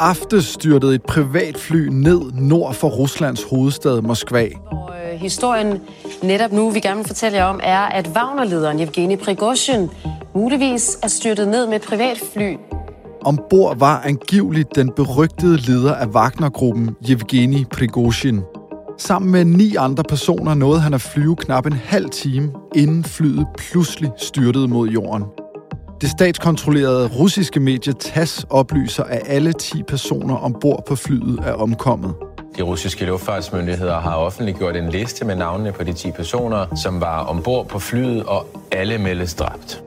Aftes styrtede et privatfly ned nord for Ruslands hovedstad Moskva. Og, øh, historien netop nu, vi gerne vil fortælle jer om, er, at Wagner-lederen Evgeni Prigozhin muligvis er styrtet ned med et privatfly. Ombord var angiveligt den berygtede leder af Wagner-gruppen, Yevgeni Prigozhin. Sammen med ni andre personer nåede han at flyve knap en halv time, inden flyet pludselig styrtede mod jorden. Det statskontrollerede russiske medie TASS oplyser, at alle 10 personer ombord på flyet er omkommet. De russiske luftfartsmyndigheder har offentliggjort en liste med navnene på de 10 personer, som var ombord på flyet, og alle meldes dræbt.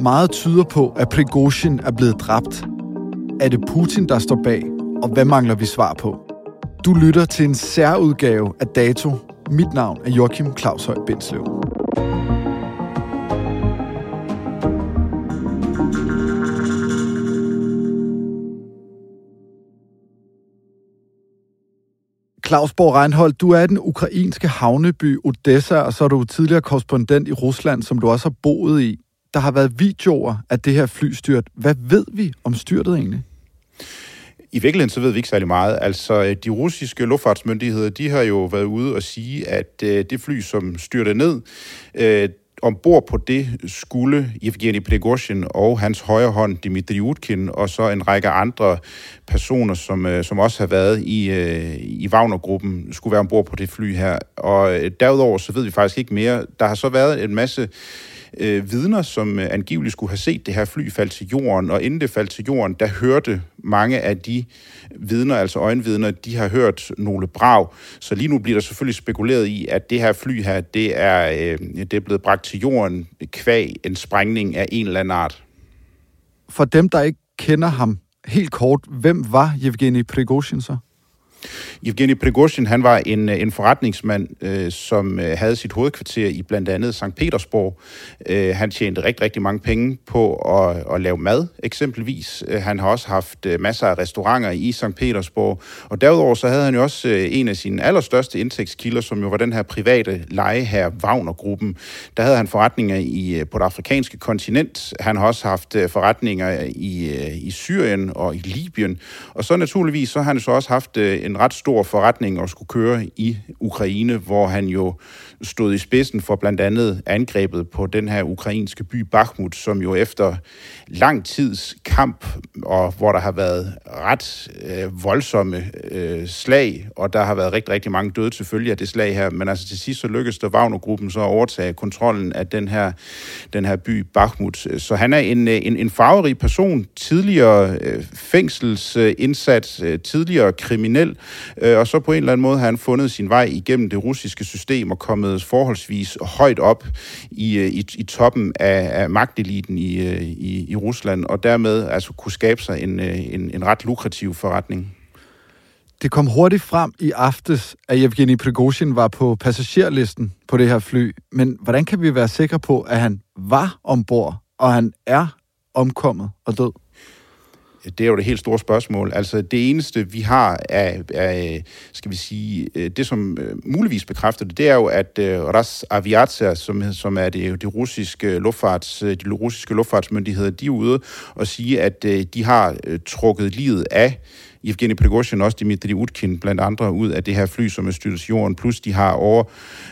Meget tyder på, at Prigozhin er blevet dræbt. Er det Putin, der står bag? Og hvad mangler vi svar på? Du lytter til en særudgave af Dato. Mit navn er Joachim Claus Høj Bindslev. Claus Borg Reinhold, du er den ukrainske havneby Odessa, og så er du tidligere korrespondent i Rusland, som du også har boet i. Der har været videoer af det her flystyrt. Hvad ved vi om styrtet egentlig? I virkeligheden så ved vi ikke særlig meget. Altså, øh, de russiske luftfartsmyndigheder, de har jo været ude og sige, at øh, det fly, som styrte ned, øh, ombord på det skulle Evgeni Prigozhin og hans højre hånd Dmitri Utkin og så en række andre personer, som, øh, som også har været i, øh, i Wagner-gruppen, skulle være ombord på det fly her. Og øh, derudover så ved vi faktisk ikke mere. Der har så været en masse øh, vidner, som øh, angiveligt skulle have set det her fly falde til jorden, og inden det faldt til jorden, der hørte mange af de vidner, altså øjenvidner, de har hørt nogle brag. Så lige nu bliver der selvfølgelig spekuleret i, at det her fly her, det er, øh, det er blevet bragt til jorden kvæg en sprængning af en eller anden art. For dem, der ikke kender ham helt kort, hvem var Evgeni Prigozhin så? Evgeni Prigozhin, han var en, øh, en forretningsmand, øh, som øh, havde sit hovedkvarter i blandt andet St. Petersborg. Øh, han tjente rigtig, rigtig mange penge på at, at lave mad, eksempelvis. Øh, han har også haft masser af restauranter i St. Petersborg. Og derudover så havde han jo også en af sine allerstørste indtægtskilder, som jo var den her private lejeherre Wagner-gruppen. Der havde han forretninger i, på det afrikanske kontinent. Han har også haft forretninger i, i Syrien og i Libyen. Og så naturligvis, så har han så også haft en ret stor forretning at skulle køre i Ukraine, hvor han jo stod i spidsen for blandt andet angrebet på den her ukrainske by Bakhmut, som jo efter lang tids kamp, og hvor der har været ret øh, voldsomme øh, slag, og der har været rigtig, rigtig mange døde selvfølgelig af det slag her, men altså til sidst så lykkedes der Wagner-gruppen så at overtage kontrollen af den her, den her by Bakhmut. Så han er en, øh, en, en farverig person, tidligere øh, fængselsindsat, øh, tidligere kriminel, øh, og så på en eller anden måde har han fundet sin vej igennem det russiske system og kommet forholdsvis højt op i, øh, i, i toppen af, af magteliten i, øh, i, i Rusland, og dermed altså kunne skabe sig en, øh, en, en ret lukrativ forretning. Det kom hurtigt frem i aftes, at Evgeni Prigozhin var på passagerlisten på det her fly. Men hvordan kan vi være sikre på, at han var ombord, og han er omkommet og død? Det er jo det helt store spørgsmål. Altså det eneste, vi har af, af skal vi sige, øh, det som øh, muligvis bekræfter det, det er jo, at uh, Ras Aviatia, som, som er det, det russiske luftfarts, de russiske luftfartsmyndigheder, de er ude og sige, at uh, de har uh, trukket livet af Evgeni Prigozhin, også Dimitri Utkin, blandt andre, ud af det her fly, som er styrtet til jorden. Plus de har over,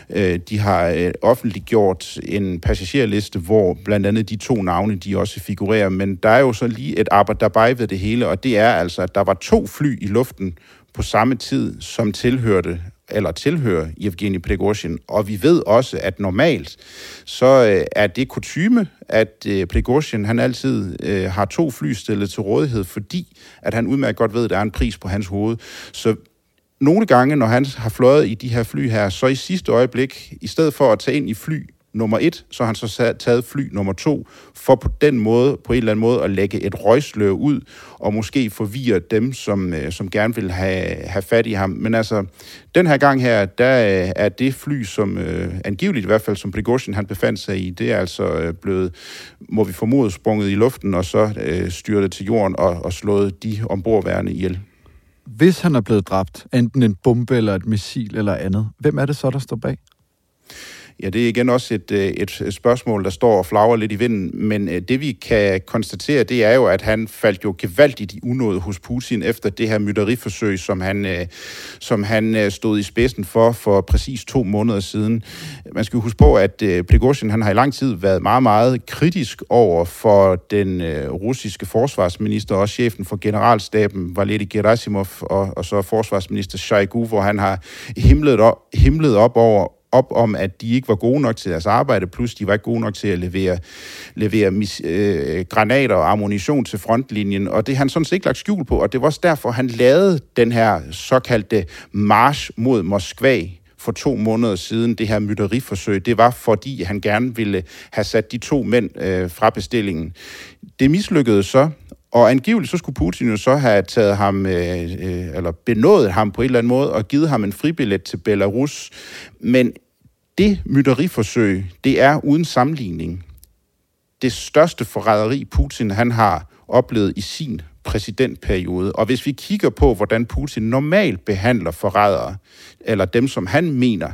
øh, de har øh, offentliggjort en passagerliste, hvor blandt andet de to navne, de også figurerer. Men der er jo så lige et arbejde dabei ved det hele, og det er altså, at der var to fly i luften på samme tid, som tilhørte eller tilhører Evgeni Prigozhin. Og vi ved også, at normalt så øh, er det kutyme, at øh, Prigozhin han altid øh, har to fly stillet til rådighed, fordi at han udmærket godt ved, at der er en pris på hans hoved. Så nogle gange, når han har fløjet i de her fly her, så i sidste øjeblik, i stedet for at tage ind i fly nummer et, så har han så taget fly nummer to, for på den måde, på en eller anden måde, at lægge et røgslør ud, og måske forvirre dem, som, øh, som gerne vil have, have fat i ham. Men altså, den her gang her, der øh, er det fly, som øh, angiveligt i hvert fald, som Prigozhin han befandt sig i, det er altså øh, blevet, må vi formode, sprunget i luften, og så øh, styrtet til jorden og, og slået de ombordværende ihjel. Hvis han er blevet dræbt, enten en bombe eller et missil eller andet, hvem er det så, der står bag? Ja, det er igen også et, øh, et spørgsmål, der står og flager lidt i vinden, men øh, det vi kan konstatere, det er jo, at han faldt jo gevaldigt i unåde hos Putin efter det her mytteriforsøg, som han, øh, som han stod i spidsen for for præcis to måneder siden. Man skal huske på, at Prigozhin han har i lang tid været meget, meget kritisk over for den russiske forsvarsminister, og også chefen for generalstaben, Valery Gerasimov, og, og så forsvarsminister Shoigu, hvor han har himlet op, himlet op over, op om, at de ikke var gode nok til deres arbejde, plus de var ikke gode nok til at levere, levere mis, øh, granater og ammunition til frontlinjen, og det har han sådan set ikke lagt skjul på, og det var også derfor, han lavede den her såkaldte march mod Moskva, for to måneder siden, det her mytteriforsøg, det var fordi, han gerne ville have sat de to mænd øh, fra bestillingen. Det mislykkedes så, og angiveligt så skulle Putin jo så have taget ham, øh, øh, eller benået ham på en eller anden måde, og givet ham en fribillet til Belarus. Men det mytteriforsøg, det er uden sammenligning det største forræderi, Putin han har oplevet i sin præsidentperiode. Og hvis vi kigger på, hvordan Putin normalt behandler forrædere, eller dem, som han mener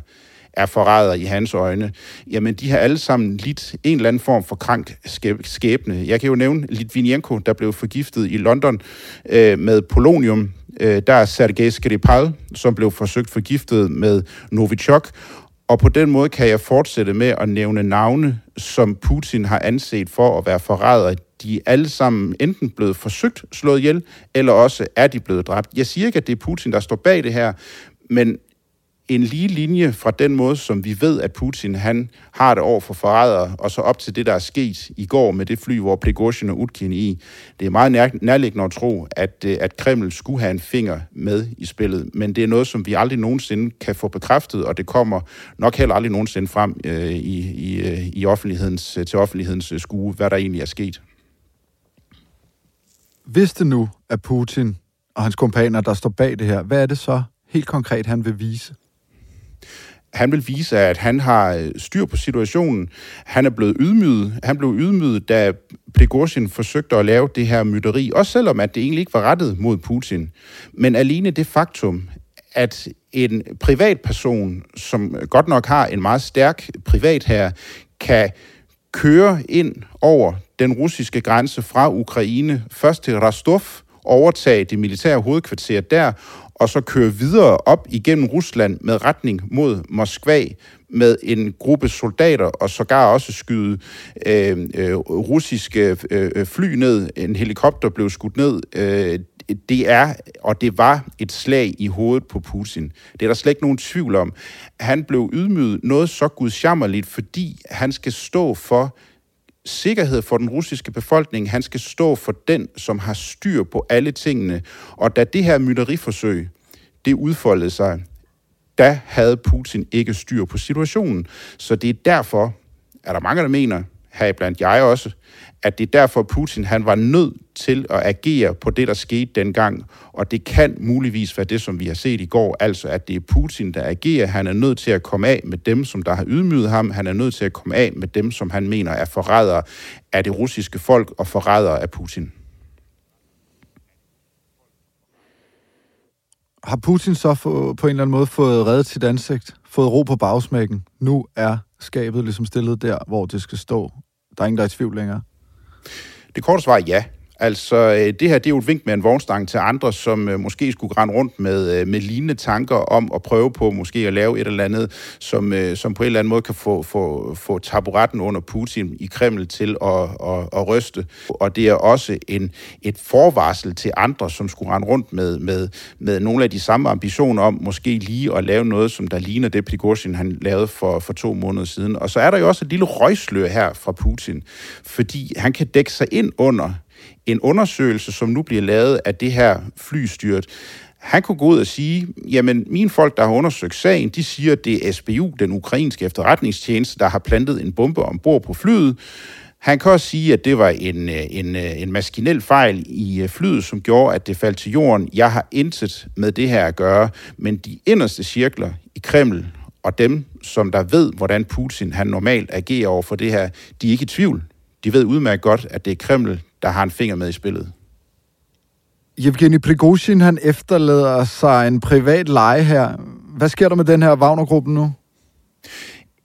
er forrædere i hans øjne, jamen de har alle sammen lidt en eller anden form for krank skæbne. Jeg kan jo nævne Litvinenko, der blev forgiftet i London øh, med polonium. Øh, der er Sergej Skripal, som blev forsøgt forgiftet med Novichok, og på den måde kan jeg fortsætte med at nævne navne, som Putin har anset for at være forrædere. De er alle sammen enten blevet forsøgt slået ihjel, eller også er de blevet dræbt. Jeg siger ikke, at det er Putin, der står bag det her, men en lige linje fra den måde, som vi ved, at Putin han har det over for forrædere, og så op til det, der er sket i går med det fly, hvor Prigozhin og Utkin i. Det er meget nær, nærliggende at tro, at, øh, at Kreml skulle have en finger med i spillet, men det er noget, som vi aldrig nogensinde kan få bekræftet, og det kommer nok heller aldrig nogensinde frem øh, i, i, øh, i offentlighedens, øh, til offentlighedens skue, hvad der egentlig er sket. Hvis det nu er Putin og hans kompaner, der står bag det her, hvad er det så helt konkret, han vil vise? Han vil vise, at han har øh, styr på situationen. Han er blevet ydmyget. Han blev ydmyget, da Prigozhin forsøgte at lave det her mytteri, også selvom at det egentlig ikke var rettet mod Putin. Men alene det faktum, at en privatperson, som godt nok har en meget stærk privat her, kan køre ind over den russiske grænse fra Ukraine, først til Rostov, overtage det militære hovedkvarter der, og så køre videre op igennem Rusland med retning mod Moskva med en gruppe soldater, og sågar også skyde øh, øh, russiske øh, fly ned. En helikopter blev skudt ned. Øh, det er, og det var et slag i hovedet på Putin. Det er der slet ikke nogen tvivl om. Han blev ydmyget noget så gudsjammerligt, fordi han skal stå for sikkerhed for den russiske befolkning. Han skal stå for den, som har styr på alle tingene. Og da det her mytteriforsøg, det udfoldede sig, da havde Putin ikke styr på situationen. Så det er derfor, er der mange, der mener, heriblandt jeg også, at det er derfor, Putin han var nødt til at agere på det, der skete dengang. Og det kan muligvis være det, som vi har set i går, altså at det er Putin, der agerer. Han er nødt til at komme af med dem, som der har ydmyget ham. Han er nødt til at komme af med dem, som han mener er forrædere af det russiske folk og forrædere af Putin. Har Putin så få, på en eller anden måde fået reddet sit ansigt? Fået ro på bagsmækken? Nu er skabet ligesom stillet der, hvor det skal stå. Der er ingen, der er i tvivl længere. Det korte svar er ja. Altså, øh, det her det er jo et vink med en vognstang til andre, som øh, måske skulle grænne rundt med, øh, med lignende tanker om at prøve på måske at lave et eller andet, som, som på en eller anden måde kan få, få, få taburetten under Putin i Kreml til at, at, at ryste. Og det er også en, et forvarsel til andre, som skulle rende rundt med, med, med nogle af de samme ambitioner om måske lige at lave noget, som der ligner det, Prigozhin han lavede for, for to måneder siden. Og så er der jo også et lille røgslør her fra Putin, fordi han kan dække sig ind under en undersøgelse, som nu bliver lavet af det her flystyrt, han kunne gå ud og sige, jamen mine folk, der har undersøgt sagen, de siger, at det er SBU, den ukrainske efterretningstjeneste, der har plantet en bombe ombord på flyet. Han kan også sige, at det var en, øh, en, øh, en maskinel fejl i øh, flyet, som gjorde, at det faldt til jorden. Jeg har intet med det her at gøre, men de inderste cirkler i Kreml og dem, som der ved, hvordan Putin han normalt agerer over for det her, de er ikke i tvivl. De ved udmærket godt, at det er Kreml, der har en finger med i spillet. Yevgeni Prigozhin, han efterlader sig en privat leje her. Hvad sker der med den her Wagner-gruppe nu?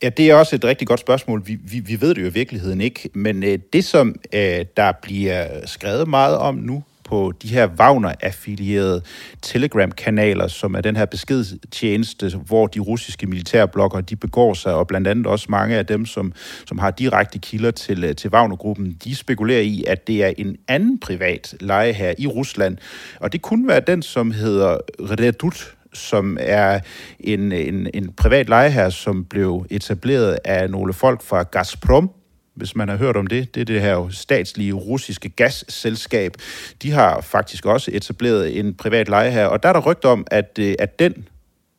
Ja, det er også et rigtig godt spørgsmål. Vi, vi, vi ved det jo i virkeligheden ikke, men øh, det, som øh, der bliver skrevet meget om nu, på de her Wagner-affilierede Telegram-kanaler, som er den her beskedtjeneste, hvor de russiske militærblokker de begår sig, og blandt andet også mange af dem, som, som har direkte kilder til, øh, til Wagner-gruppen, de spekulerer i, at det er en anden privat leje her i Rusland, og det kunne være den, som hedder Redut, som er en, en, en privat lejehær, som blev etableret af nogle folk fra Gazprom, hvis man har hørt om det. Det er det her statslige russiske gasselskab. De har faktisk også etableret en privat lejeherre, og der er der rygt om, at, øh, at den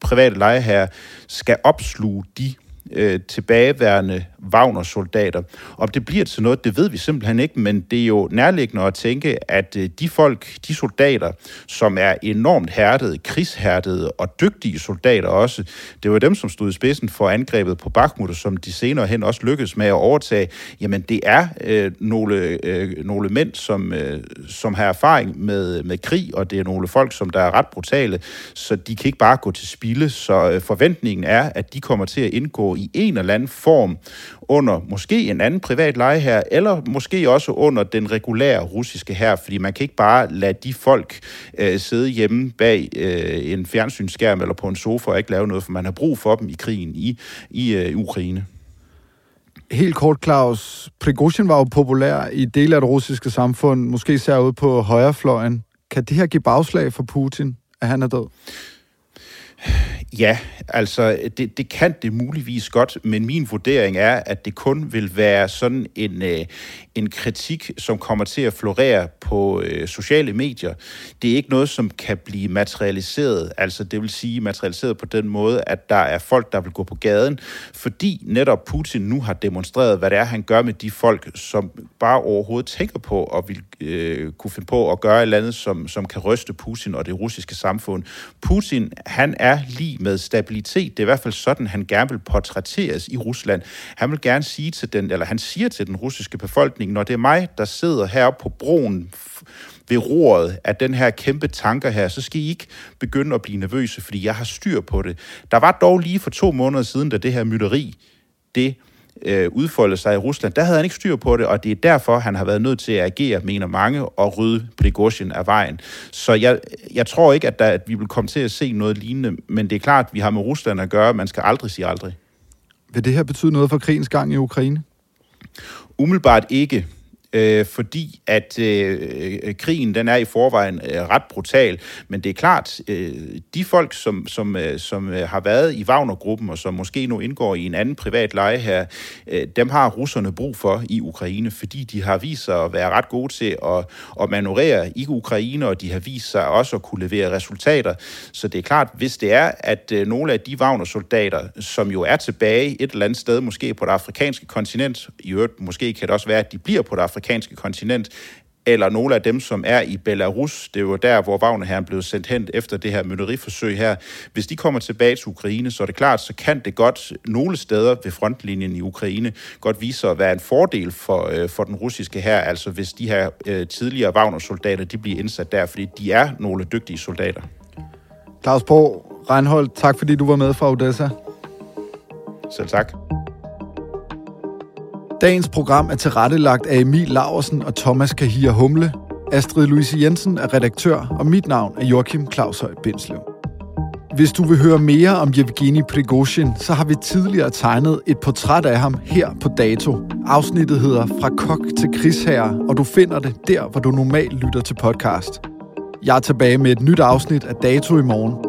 private lejeherre skal opsluge de øh, tilbageværende Wagner-soldater. Om det bliver til noget, det ved vi simpelthen ikke, men det er jo nærliggende at tænke, at øh, de folk, de soldater, som er enormt hærdede, krigshærdede og dygtige soldater også, det var dem, som stod i spidsen for angrebet på Bakhmut, som de senere hen også lykkedes med at overtage. Jamen, det er øh, nogle, øh, nogle mænd, som, øh, som har erfaring med, med krig, og det er nogle folk, som der er ret brutale, så de kan ikke bare gå til spilde. Så øh, forventningen er, at de kommer til at indgå i en eller anden form under måske en anden privat leje her, eller måske også under den regulære russiske her, fordi man kan ikke bare lade de folk øh, sidde hjemme bag øh, en fjernsynsskærm eller på en sofa og ikke lave noget, for man har brug for dem i krigen i, i øh, Ukraine. Helt kort, Claus. Prigozhin var jo populær i dele af det russiske samfund, måske især ude på højrefløjen. Kan det her give bagslag for Putin, at han er død? Ja, altså det, det kan det muligvis godt, men min vurdering er, at det kun vil være sådan en, øh, en kritik, som kommer til at florere på øh, sociale medier. Det er ikke noget, som kan blive materialiseret, altså det vil sige materialiseret på den måde, at der er folk, der vil gå på gaden, fordi netop Putin nu har demonstreret, hvad det er, han gør med de folk, som bare overhovedet tænker på og vil øh, kunne finde på at gøre et eller andet, som, som kan ryste Putin og det russiske samfund. Putin, han er lige med stabilitet. Det er i hvert fald sådan, han gerne vil portrætteres i Rusland. Han vil gerne sige til den, eller han siger til den russiske befolkning, når det er mig, der sidder heroppe på broen ved roret af den her kæmpe tanker her, så skal I ikke begynde at blive nervøse, fordi jeg har styr på det. Der var dog lige for to måneder siden, da det her mytteri, det øh, udfolde sig i Rusland, der havde han ikke styr på det, og det er derfor, han har været nødt til at agere, mener mange, og rydde Prigozhin af vejen. Så jeg, jeg tror ikke, at, der, at vi vil komme til at se noget lignende, men det er klart, at vi har med Rusland at gøre. Man skal aldrig sige aldrig. Vil det her betyde noget for krigens gang i Ukraine? Umiddelbart ikke øh, fordi at øh, øh, krigen den er i forvejen øh, ret brutal. Men det er klart, øh, de folk, som, som, øh, som øh, har været i Wagner-gruppen, og som måske nu indgår i en anden privat leje her, øh, dem har russerne brug for i Ukraine, fordi de har vist sig at være ret gode til at, at manøvrere i Ukraine, og de har vist sig også at kunne levere resultater. Så det er klart, hvis det er, at øh, nogle af de Wagner-soldater, som jo er tilbage et eller andet sted, måske på det afrikanske kontinent, i øvrigt måske kan det også være, at de bliver på det afrikanske kontinent, eller nogle af dem, som er i Belarus. Det er jo der, hvor Wagner blev sendt hen efter det her mytteriforsøg her. Hvis de kommer tilbage til Ukraine, så er det klart, så kan det godt nogle steder ved frontlinjen i Ukraine godt vise sig at være en fordel for, øh, for den russiske her, altså hvis de her øh, tidligere Wagner-soldater, de bliver indsat der, fordi de er nogle dygtige soldater. Claus Borg, Reinhold, tak fordi du var med fra Odessa. Selv tak. Dagens program er tilrettelagt af Emil Laversen og Thomas Kahir Humle. Astrid Louise Jensen er redaktør, og mit navn er Joachim Claus Høj Bindslev. Hvis du vil høre mere om Yevgeni Prigozhin, så har vi tidligere tegnet et portræt af ham her på dato. Afsnittet hedder Fra kok til krigsherre, og du finder det der, hvor du normalt lytter til podcast. Jeg er tilbage med et nyt afsnit af Dato i morgen.